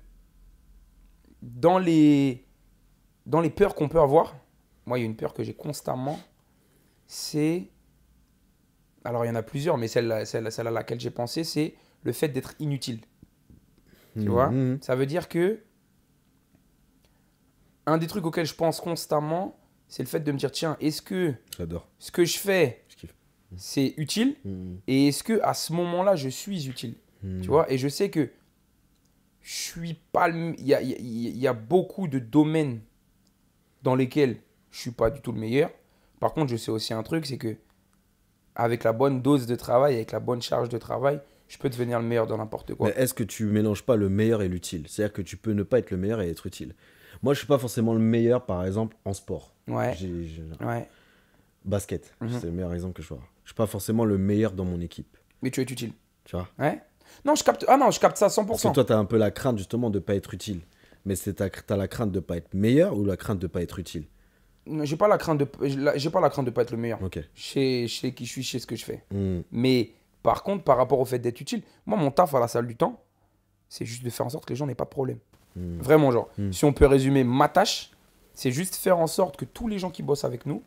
Dans les, dans les peurs qu'on peut avoir, moi, il y a une peur que j'ai constamment, c'est. Alors, il y en a plusieurs, mais celle, celle, celle à laquelle j'ai pensé, c'est le fait d'être inutile. Tu Hmm. vois? Hmm. Ça veut dire que. Un des trucs auxquels je pense constamment, c'est le fait de me dire tiens, est-ce que J'adore. ce que je fais, c'est utile? Hmm. Et est-ce que à ce moment-là, je suis utile? Tu vois? Et je sais que je suis pas le- Il y a, il y a- il y a beaucoup de domaines dans lesquels je suis pas du tout le meilleur. Par contre, je sais aussi un truc, c'est que avec la bonne dose de travail, avec la bonne charge de travail, je peux devenir le meilleur dans n'importe quoi. Mais est-ce que tu mélanges pas le meilleur et l'utile? C'est-à-dire que tu peux ne pas être le meilleur et être utile. Moi, je suis pas forcément le meilleur, par exemple, en sport. Ouais. Ouais. Basket, Mhm. c'est le meilleur exemple que je vois. Je suis pas forcément le meilleur dans mon équipe. Mais tu es utile. Tu vois? Ouais. Non, je capte. Ah non, je capte ça à Parce 100%. que toi, tu as un peu la crainte justement de pas être utile. Mais c'est ta- t'as la crainte de pas être meilleur ou la crainte de pas être utile? J'ai pas la crainte de. J'ai pas la crainte de pas être le meilleur. Ok. Je sais, je sais qui je suis, je sais ce que je fais. Hmm. Mais par contre, par rapport au fait d'être utile, moi, mon taf à la salle du temps, c'est juste de faire en sorte que les gens n'aient pas de problème. Hmm. Vraiment, genre, Mm. si on peut résumer ma tâche, c'est juste faire en sorte que tous les gens qui bossent avec nous,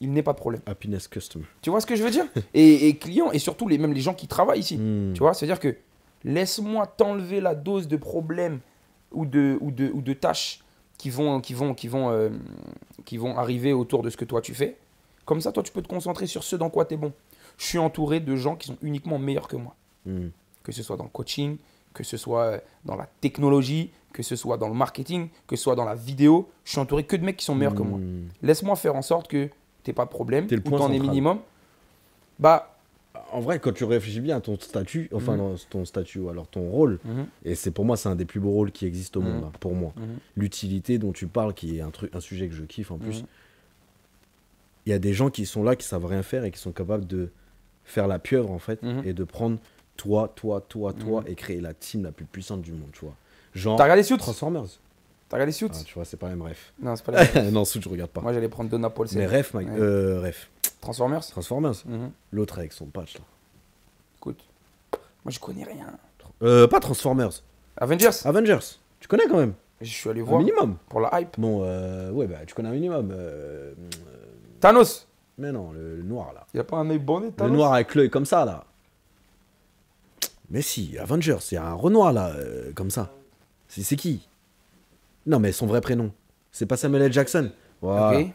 ils n'aient pas de problème. Happiness customer. Tu vois ce que je veux dire? Et, et clients, et surtout les, même les gens qui travaillent ici. Hmm. Tu vois, c'est-à-dire que laisse-moi t'enlever la dose de problèmes ou de, ou de, ou de tâches qui vont, qui, vont, qui, vont, euh, qui vont arriver autour de ce que toi tu fais. Comme ça, toi, tu peux te concentrer sur ce dans quoi tu es bon. Je suis entouré de gens qui sont uniquement meilleurs que moi. Hmm. Que ce soit dans le coaching, que ce soit euh, dans la technologie, que ce soit dans le marketing, que ce soit dans la vidéo. Je suis entouré que de mecs qui sont meilleurs que moi. Hmm. Laisse-moi faire en sorte que tu pas de problème, T'es le ou point t'en es minimum. Bah, En vrai, quand tu réfléchis bien à ton statut, enfin Mhm. ton statut ou alors ton rôle, mhm, et c'est pour moi c'est un des plus beaux rôles qui existent au Mhm. monde, hein, pour moi. L'utilité dont tu parles, qui est un, truc, un sujet que je kiffe en plus, il y a des gens qui sont là, qui savent rien faire et qui sont capables de faire la pieuvre en fait, et de prendre toi, toi, toi, toi, et créer la team la plus puissante du monde, tu vois. Genre T'as regardé Suits? Transformers. T'as regardé Suits Ah, tu vois, c'est pas les mêmes ref. Non, c'est pas la même. non, Suits, je regarde pas. Moi, j'allais prendre Donna Paul. Mais ref, Mike, Ouais. euh, ref. Transformers Transformers. Mhm. L'autre avec son patch là. Écoute, moi, je connais rien. Euh, pas Transformers. Avengers Avengers. Tu connais quand même. Je suis allé Un voir minimum. pour la hype. Bon, euh, ouais, bah tu connais un minimum. euh, Thanos mais non, le, le noir là. Il a pas un œil bandé, Thanos Le noir avec l'œil comme ça là. Mais si, Avengers, il y a un Renoir là, euh, comme ça. C'est c'est qui Non, mais son vrai prénom. C'est pas Samuel L. Jackson. Voilà. Ok.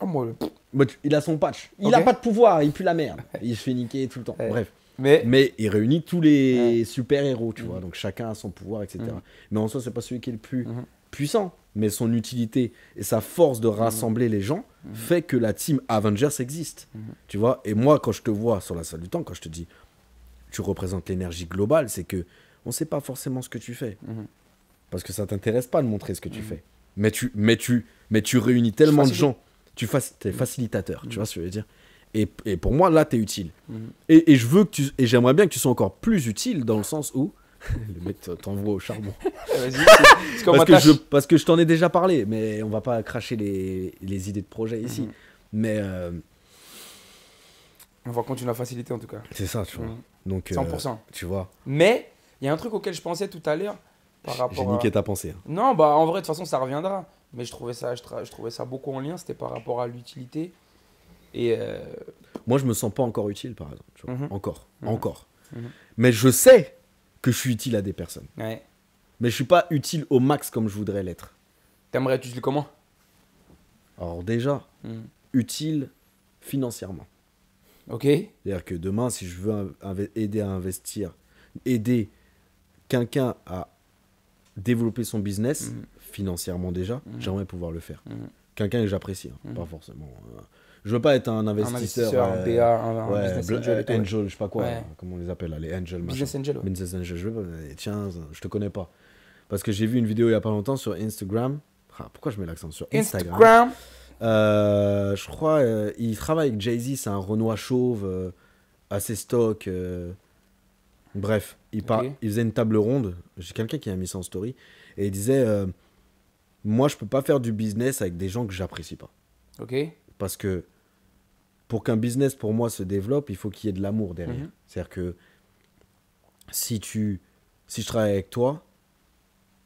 Oh, moi, le- tu- il a son patch. Il Ok. a pas de pouvoir, il pue la merde. Il se fait niquer tout le temps. Ouais. Bref. Mais, Mais il réunit tous les super-héros, tu vois. Donc chacun a son pouvoir, etc. Mhm. Mais en soi, c'est pas celui qui est le plus Mhm. puissant, mais son utilité et sa force de rassembler les gens fait que la team Avengers existe. Tu vois? Et moi, quand je te vois sur la salle du temps, quand je te dis tu représentes l'énergie globale, c'est que on sait pas forcément ce que tu fais. Parce que ça t'intéresse pas de montrer ce que tu fais. Mais tu, mais, tu, mais tu réunis tellement de gens. Tu es facilitateur, tu vois ce que je veux dire? Et, et pour moi, là, tu es utile. Et, et je veux que tu, et j'aimerais bien que tu sois encore plus utile dans le sens où le mec t'envoie au charbon. Parce que, je, parce que je t'en ai déjà parlé, mais on va pas cracher les, les idées de projet ici. Mhm. Mais euh, On va continuer à faciliter en tout cas. c'est ça, tu vois. Donc, euh, 100%. tu vois, Mais il y a un truc auquel je pensais tout à l'heure par j'ai rapport à... niqué ta pensée. hein. Non, bah en vrai, de toute façon, ça reviendra. Mais je trouvais ça, je, tra- je trouvais ça beaucoup en lien. C'était par rapport à l'utilité. Et euh, Moi, je me sens pas encore utile, par exemple. tu vois. Mhm. Encore, Mhm. encore. Mhm. Mais je sais que je suis utile à des personnes. ouais. Mais je suis pas utile au max comme je voudrais l'être. T'aimerais être utile comment? Alors déjà, utile financièrement. Ok. C'est-à-dire que demain, si je veux aider à investir, aider quelqu'un à développer son business, Mhm. financièrement déjà, Mhm. j'aimerais pouvoir le faire. Mhm. Quelqu'un que j'apprécie, hein, pas forcément. euh, je veux pas être un Un investisseur. investisseur, un euh, BA, un, ouais, business angel. et tout, ouais. angel, je sais pas quoi, Ouais. comment on les appelle, là, les angels, machin. Business angel. ouais. Business angel, je veux pas, tiens, je te connais pas. Parce que j'ai vu une vidéo il y a pas longtemps sur Instagram. Ah, pourquoi je mets l'accent sur Instagram? Instagram. Euh, je crois euh, il travaille avec Jay-Z, c'est un Renoir chauve, euh, assez stock. euh, Bref, il, par- Ok. il faisait une table ronde. J'ai quelqu'un qui a mis ça en story. Et il disait euh, Moi, je peux pas faire du business avec des gens que j'apprécie pas. Ok. Parce que pour qu'un business, pour moi, se développe, il faut qu'il y ait de l'amour derrière. Mhm. C'est-à-dire que si, tu, si je travaille avec toi,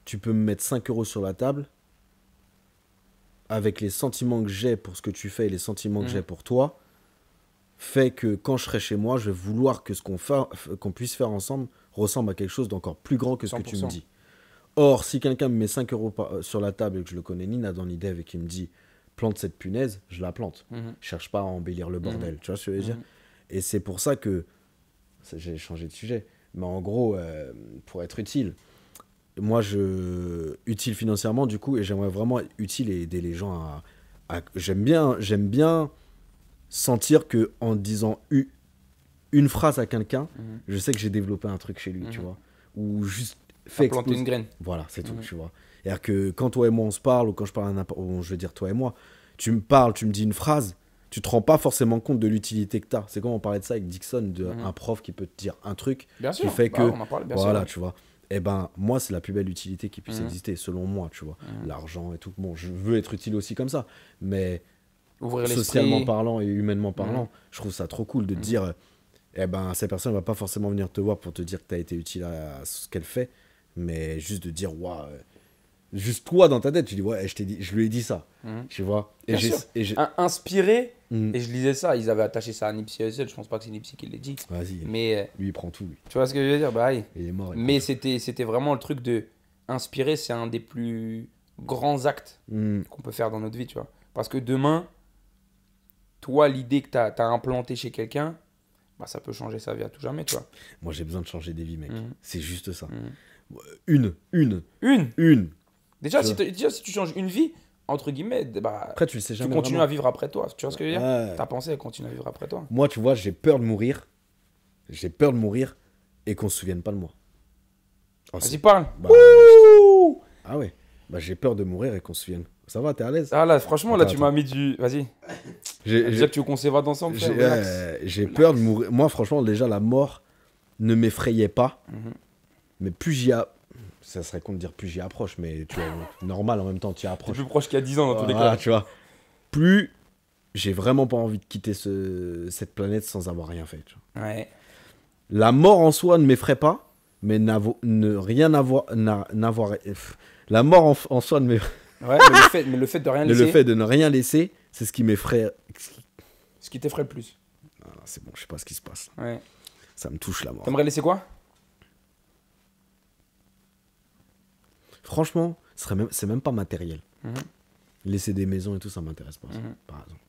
tu peux me mettre 5 euros sur la table avec les sentiments que j'ai pour ce que tu fais et les sentiments que Mhm. j'ai pour toi, fait que quand je serai chez moi, je vais vouloir que ce qu'on qu'on puisse faire ensemble ressemble à quelque chose d'encore plus grand que ce que tu me 100%. dis. Or, si quelqu'un me met 5 euros euh, sur la table et que je le connais ni Nathan ni Dev et qui me dit plante cette punaise, je la plante. Mhm. Je cherche pas à embellir le bordel. Tu vois ce que je veux dire Mhm. Et c'est pour ça que. J'ai changé de sujet. Mais en gros, euh, pour être utile, moi, je. Utile financièrement, du coup, et j'aimerais vraiment être utile et aider les gens à. à- j'aime bien, j'aime bien sentir que en disant u- une phrase à quelqu'un, Mhm. je sais que j'ai développé un truc chez lui, tu Mhm. vois. Ou juste fait planté exploser- une graine. voilà, c'est tout, Mhm. tu vois. C'est-à-dire que quand toi et moi on se parle, ou quand je parle à n'importe. ou Je veux dire toi et moi, tu me parles, tu me dis une phrase, tu te rends pas forcément compte de l'utilité que tu as. C'est comme on parlait de ça avec Dixon, de un prof qui peut te dire un truc, Bien qui sûr. fait Bah, que. on en parle, bien voilà, sûr. tu vois. Et ben, moi, c'est la plus belle utilité qui puisse exister, selon moi, tu vois. L'argent et tout. Bon, je veux être utile aussi comme ça. Mais Ouvrir socialement parlant et humainement parlant, je trouve ça trop cool de te dire, eh ben, cette personne va pas forcément venir te voir pour te dire que tu as été utile à ce qu'elle fait, mais juste de dire, waouh, euh, juste toi dans ta tête, tu dis, ouais, je, dit, je lui ai dit ça, Mhm. tu vois? Et j'ai. Inspiré. Mhm. Et je lisais ça. Ils avaient attaché ça à Nipsey Hussle. Je pense pas que c'est Nipsey qui l'ait dit. Vas-y, Mais euh, lui il prend tout, lui. tu vois ce que je veux dire? Bah oui. Il est mort. il Mais c'était vraiment le truc de inspirer. C'est un des plus grands actes. Mhm. qu'on peut faire dans notre vie, tu vois. Parce que demain, toi, l'idée que tu as, implanté chez quelqu'un, bah, ça peut changer sa vie à tout jamais, tu vois. Moi, j'ai besoin de changer des vies, mec. Mhm. C'est juste ça. Mhm. Une, une, Une une. déjà Tu si, déjà, si tu changes une vie, entre guillemets, bah, Après, tu le sais tu jamais. continues à vivre après toi. Tu vois ce que je veux dire? Ta pensée, elle continue à vivre après toi. Moi, tu vois, j'ai peur de mourir. J'ai peur de mourir et qu'on se souvienne pas de moi. Oh, Vas-y, parle. bah, Ah ouais Bah j'ai peur de mourir et qu'on se souvienne. Ça va, t'es à l'aise? Ah là, franchement, là, Attends, tu m'as mis du. Vas-y. J'ai Déjà tu veux qu'on s'évade ensemble, j'ai- euh, peur de mourir. Moi, franchement, déjà, la mort ne m'effrayait pas. Mhm. Mais plus j'y a... Ça serait con de dire plus j'y approche, mais tu vois, normal en même temps, tu y approches. plus proche qu'il y a 10 ans dans tous les cas. tu vois. Plus j'ai vraiment pas envie de quitter ce... cette planète sans avoir rien fait. tu vois. Ouais. La mort en soi ne m'effraie pas, mais ne rien avoir... La mort en, en soi ne m'effraie Ouais, mais le, fait, mais le fait de rien laisser, le fait de ne rien laisser, c'est ce qui m'effraie. ce qui t'effraie le plus. Ah, c'est bon, je sais pas ce qui se passe. Ouais. Ça me touche la mort. T'aimerais laisser quoi? Franchement, ce serait même, c'est même pas matériel. Mhm. Laisser des maisons et tout, ça m'intéresse pas, Mhm. par exemple.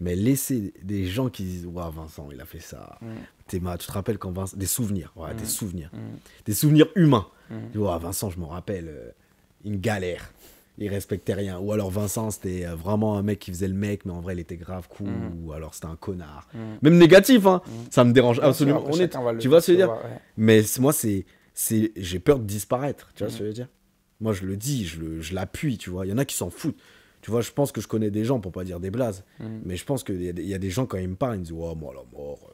Mais laisser des gens qui disent Waouh, Vincent, il a fait ça. Mhm. Tu te rappelles quand Vincent. Des souvenirs, ouais, des souvenirs. Des souvenirs humains. Vois, Vincent, je m'en rappelle. euh, une galère. Il respectait rien. Ou alors Vincent, c'était euh, vraiment un mec qui faisait le mec, mais en vrai, il était grave cool. Mhm. Ou alors c'était un connard. Mhm. Même négatif, hein. Mhm. Ça me dérange Bien absolument. On est- va tu vois ce que je veux dire? ouais. Mais moi, c'est, c'est, j'ai peur de disparaître. Tu vois ce que je veux dire? Moi, je le dis, je, le- je l'appuie, tu vois. Il y en a qui s'en foutent. Tu vois, je pense que je connais des gens, pour pas dire des blazes. Mais je pense qu'il y, a des- il y a des gens, quand ils me parlent, ils me disent Ouais, moi, la mort.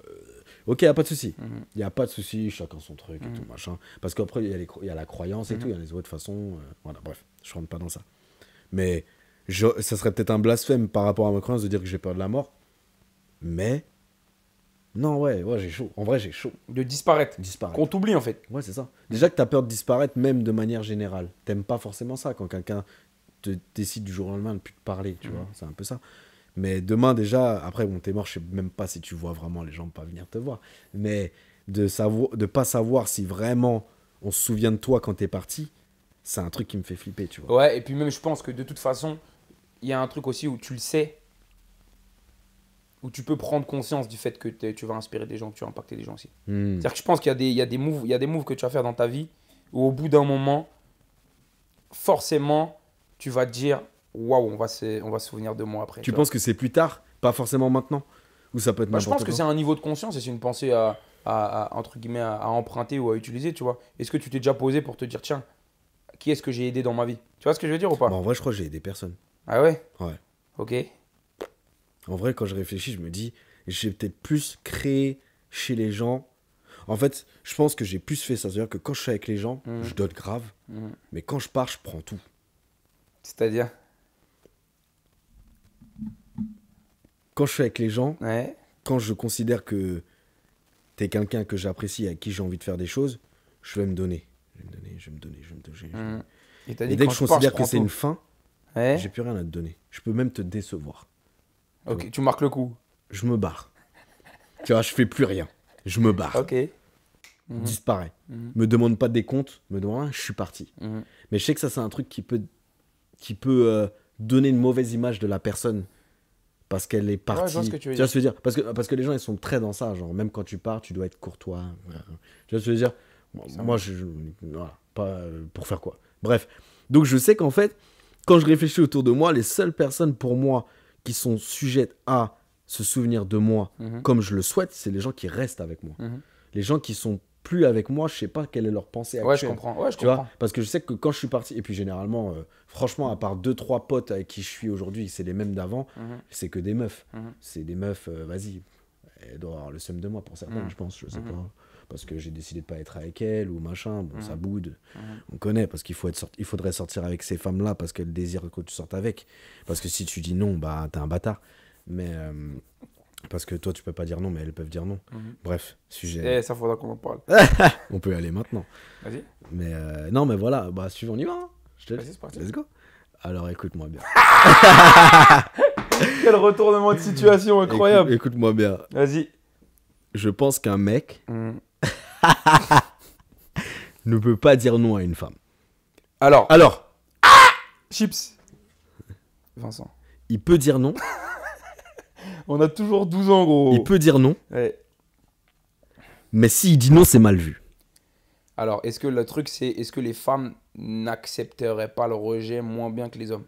Ok, y a pas de souci. Mhm. Il y a pas de souci, chacun son truc et Mhm. tout, machin. Parce qu'après, il y, a il y la croyance et Mhm. tout, il y a les autres façons. euh, voilà, bref, je rentre pas dans ça. Mais je, ça serait peut-être un blasphème par rapport à ma croyance de dire que j'ai peur de la mort. Mais. Non, ouais, ouais, j'ai chaud. En vrai, j'ai chaud. De disparaître. Disparaître. Qu'on t'oublie en fait. Ouais, c'est ça. Déjà que tu as peur de disparaître, même de manière générale. T'aimes pas forcément ça quand quelqu'un te décide du jour au lendemain de plus te parler, tu Mhm. vois. C'est un peu ça. Mais demain, déjà, après, bon, t'es mort, je sais même pas si tu vois vraiment les gens pas venir te voir. Mais de savoir, de pas savoir si vraiment on se souvient de toi quand t'es parti, c'est un truc qui me fait flipper, tu vois. Ouais, et puis même je pense que de toute façon, il y a un truc aussi où tu le sais, où tu peux prendre conscience du fait que tu vas inspirer des gens, que tu vas impacter des gens aussi. Hmm. C'est-à-dire que je pense qu'il y a des, il y a des moves, il y a des moves que tu vas faire dans ta vie où au bout d'un moment, forcément, tu vas te dire waouh, on va se, on va se souvenir de moi après. Tu penses que c'est plus tard, pas forcément maintenant? Ou ça peut être Bah, je pense que c'est un niveau de conscience et c'est une pensée à, à- à- entre guillemets à, à emprunter ou à utiliser, tu vois. Est-ce que tu t'es déjà posé pour te dire tiens, qui est-ce que j'ai aidé dans ma vie? Tu vois ce que je veux dire ou pas? Bah, en vrai, je crois que j'ai des personnes. Ah ouais? Ouais. Ok. En vrai, quand je réfléchis, je me dis, j'ai peut-être plus créé chez les gens. En fait, je pense que j'ai plus fait ça. C'est-à-dire que quand je suis avec les gens, Mhm. je donne grave. Mhm. Mais quand je pars, je prends tout. C'est-à-dire? Quand je suis avec les gens, Ouais. quand je considère que t'es quelqu'un que j'apprécie et à qui j'ai envie de faire des choses, je vais me donner. Je vais me donner, je vais me donner, je vais me donner. Mhm. Et, dès que je considère que c'est une fin, Ouais. j'ai plus rien à te donner. Je peux même te décevoir. Ok, tu marques le coup. Je me barre. tu vois, je fais plus rien. Je me barre. Ok. Mhm. Disparaît. Mhm. Me demande pas des comptes, me demande rien, je suis parti. Mhm. Mais je sais que ça, c'est un truc qui peut, qui peut euh, donner une mauvaise image de la personne parce qu'elle est partie. je vois ce que tu veux vois ce que je veux dire parce que, parce que les gens, ils sont très dans ça. Genre, même quand tu pars, tu dois être courtois. Tu vois ce que je veux dire? Moi, Moi, je, je- voilà, pas euh, pour faire quoi. Bref. Donc, je sais qu'en fait, quand je réfléchis autour de moi, les seules personnes pour moi qui sont sujettes à se souvenir de moi Mhm. comme je le souhaite, c'est les gens qui restent avec moi. Mhm. Les gens qui sont plus avec moi, je sais pas quelle est leur pensée actuelle. Ouais, je comprends. Ouais, je Tu comprends. vois, parce que je sais que quand je suis parti, et puis généralement, euh, franchement, à part deux, trois potes avec qui je suis aujourd'hui, c'est les mêmes d'avant, Mhm. c'est que des meufs. Mhm. C'est des meufs, euh, vas-y, elles doivent avoir le seum de moi pour certaines, Mhm. je pense, je sais pas. Parce que j'ai décidé de pas être avec elles ou machin, bon, ça boude. On connaît, parce qu'il faut être sorti- il faudrait sortir avec ces femmes-là parce qu'elles désirent que tu sortes avec. Parce que si tu dis non, bah, t'es un bâtard. Mais. euh, parce que toi, tu peux pas dire non, mais elles peuvent dire non. Mhm. Bref, sujet. Eh, ça faudra qu'on en parle. On peut y aller maintenant. Vas-y. Mais euh, non, mais voilà, bah, suivant, on y va. hein. Je te Vas-y, c'est parti. Let's go. Alors écoute-moi bien. Quel retournement de situation incroyable. Écoute- Écoute-moi bien. Vas-y. Je pense qu'un mec Mhm. ne peut pas dire non à une femme. Alors, Alors, chips. Vincent. il peut dire non. On a toujours 12 ans, gros. Il peut dire non. Ouais. Mais s'il dit non, c'est mal vu. Alors, est-ce que le truc, c'est est-ce que les femmes n'accepteraient pas le rejet moins bien que les hommes?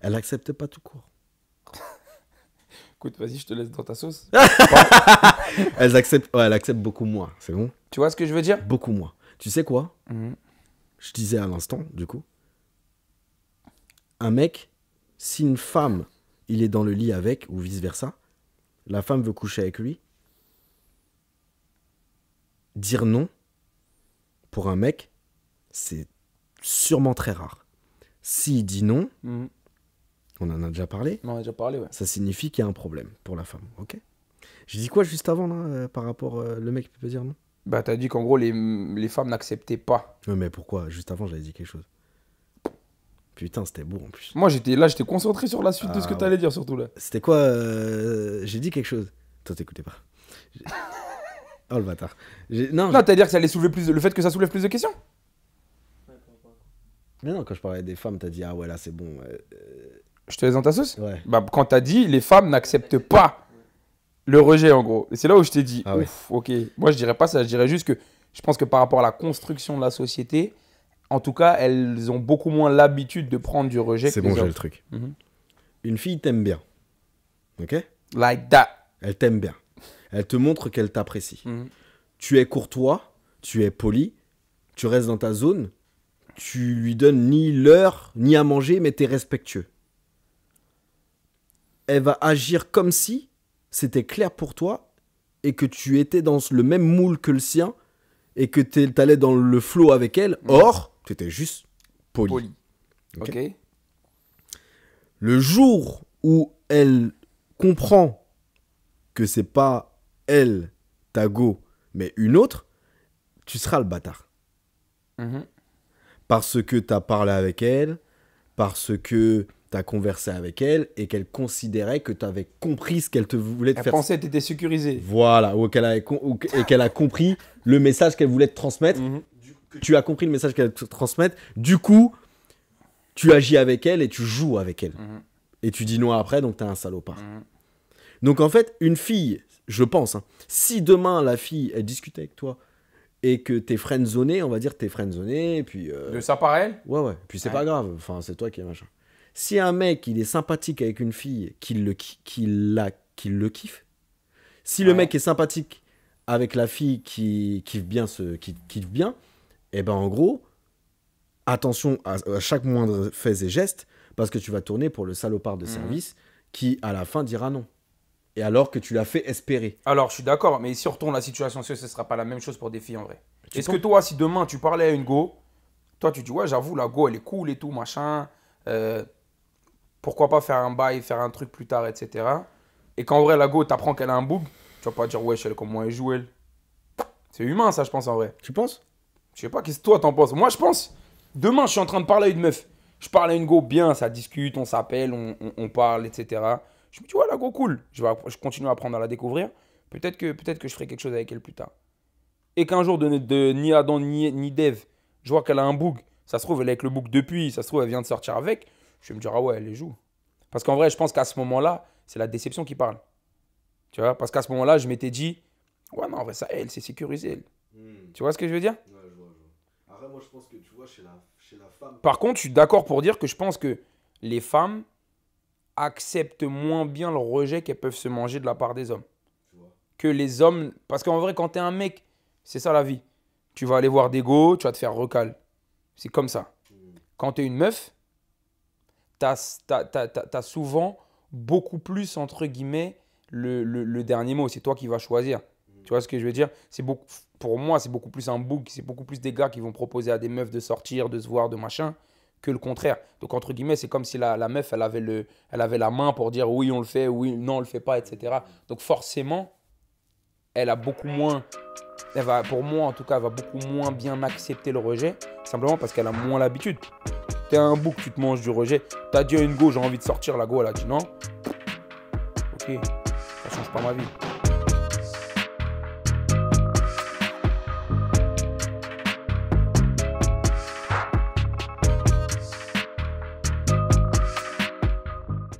Elle accepte pas tout court. Écoute, vas-y, je te laisse dans ta sauce. Elle accepte, ouais, elle accepte beaucoup moins. C'est bon? Tu vois ce que je veux dire? Beaucoup moins. Tu sais quoi? Mhm. Je disais à l'instant, du coup. Un mec, si une femme, il est dans le lit avec, ou vice-versa, la femme veut coucher avec lui, dire non, pour un mec, c'est sûrement très rare. S'il dit non, Mhm. on en a déjà parlé, On en a déjà parlé, ouais. ça signifie qu'il y a un problème pour la femme, ok? J'ai dit quoi juste avant, là, euh, par rapport euh, le mec qui peut dire non? Bah, t'as dit qu'en gros, les, les femmes n'acceptaient pas. Ouais, mais pourquoi? Juste avant, j'avais dit quelque chose. Putain, c'était beau en plus. Moi, j'étais là, j'étais concentré sur la suite de ce que Ah, t'allais dire, surtout là. C'était quoi euh, J'ai dit quelque chose. Toi, t'écoutais pas. Oh le bâtard. Non, Non, t'as dire que ça allait soulever plus de- le fait que ça soulève plus de questions mais non, quand je parlais des femmes, t'as dit ah ouais là c'est bon. euh, Je te laisse dans ta sauce ouais. Bah, quand t'as dit les femmes n'acceptent pas le rejet, en gros. Et c'est là où je t'ai dit, Ah ouais. ouf, ok. Moi, je dirais pas ça, je dirais juste que je pense que par rapport à la construction de la société, En tout cas, elles ont beaucoup moins l'habitude de prendre du rejet C'est bon, j'ai le truc. Mhm. Une fille t'aime bien. Ok? Like that. Elle t'aime bien. Elle te montre qu'elle t'apprécie. Mhm. Tu es courtois, tu es poli, tu restes dans ta zone, tu lui donnes ni l'heure, ni à manger, mais tu es respectueux. Elle va agir comme si c'était clair pour toi et que tu étais dans le même moule que le sien et que tu allais dans le flow avec elle. Or, tu étais juste poli. Poli. Ok. Ok. Le jour où elle comprend que c'est pas elle, ta go, mais une autre, tu seras le bâtard. Mhm. Parce que tu as parlé avec elle, parce que tu as conversé avec elle et qu'elle considérait que tu avais compris ce qu'elle te voulait te Elle faire. pensait que t'étais sécurisé. Voilà, ou qu'elle a, ou et qu'elle a compris le message qu'elle voulait te transmettre. Mhm. Tu as compris le message qu'elle te transmettre. Du coup, tu agis avec elle et tu joues avec elle. Mhm. Et tu dis non après, donc t'es un salopard. Mhm. Donc en fait, une fille, je pense, hein, si demain la fille, elle discute avec toi et que t'es friendzoné, on va dire t'es friendzoné, et puis... euh, De ça par elle? Ouais, ouais, puis c'est Ouais. pas grave, enfin c'est toi qui es machin. Si un mec, il est sympathique avec une fille, qu'il le, qu'il la, qu'il le kiffe, si le mec est sympathique avec la fille qui kiffe bien, ce, qui kiffe bien, et ben en gros, attention à, à chaque moindre fait et geste, parce que tu vas tourner pour le salopard de Mhm. service qui, à la fin, dira non. Et alors que tu l'as fait espérer. Alors, je suis d'accord, mais si on retourne la situation, ce sera pas la même chose pour des filles en vrai Est-ce que toi, si demain tu parlais à une go, toi tu dis ouais, j'avoue, la go elle est cool et tout, machin, euh, pourquoi pas faire un bail, faire un truc plus tard, etc. Et qu'en vrai, la go t'apprends qu'elle a un bug, tu vas pas dire ouais, elle comment elle joue elle. C'est humain ça, je pense en vrai. Tu penses? Je sais pas, qu'est-ce que toi t'en penses? Moi je pense, demain je suis en train de parler à une meuf. Je parle à une go bien, ça discute, on s'appelle, on, on- on parle, etc. Je me dis, ouais, la go cool. Je, vais, je continue à apprendre à la découvrir. Peut-être que, peut que je ferai quelque chose avec elle plus tard. Et qu'un jour, de, de ni Adam ni, ni Dev, je vois qu'elle a un bug. Ça se trouve, elle est avec le bug depuis. Ça se trouve, elle vient de sortir avec. Je vais me dire, ah ouais, elle les joue. Parce qu'en vrai, je pense qu'à ce moment-là, c'est la déception qui parle. Tu vois? Parce qu'à ce moment-là, je m'étais dit, ouais, non, en vrai, ça, elle, c'est sécurisé. elle. Tu vois ce que je veux dire? Moi, je pense que tu vois, chez la, chez la femme. Par contre, je suis d'accord pour dire que je pense que les femmes acceptent moins bien le rejet qu'elles peuvent se manger de la part des hommes. Que les hommes. Parce qu'en vrai, quand t'es un mec, c'est ça la vie. Tu vas aller voir des go, tu vas te faire recal. C'est comme ça. Quand t'es une meuf, t'as t'as souvent beaucoup plus, entre guillemets, le, le- le dernier mot. C'est toi qui vas choisir. Tu vois ce que je veux dire? C'est beaucoup, Pour moi, c'est beaucoup plus un book. C'est beaucoup plus des gars qui vont proposer à des meufs de sortir, de se voir, de machin, que le contraire. Donc, entre guillemets, c'est comme si la, la meuf, elle avait, le, elle avait la main pour dire oui, on le fait, oui, non, on le fait pas, etc. Donc, forcément, elle a beaucoup moins. Elle va, pour moi, en tout cas, elle va beaucoup moins bien accepter le rejet, simplement parce qu'elle a moins l'habitude. T'es un bouc, tu te manges du rejet. T'as dit à une go, j'ai envie de sortir, la go, elle a dit non. Ok, ça change pas ma vie.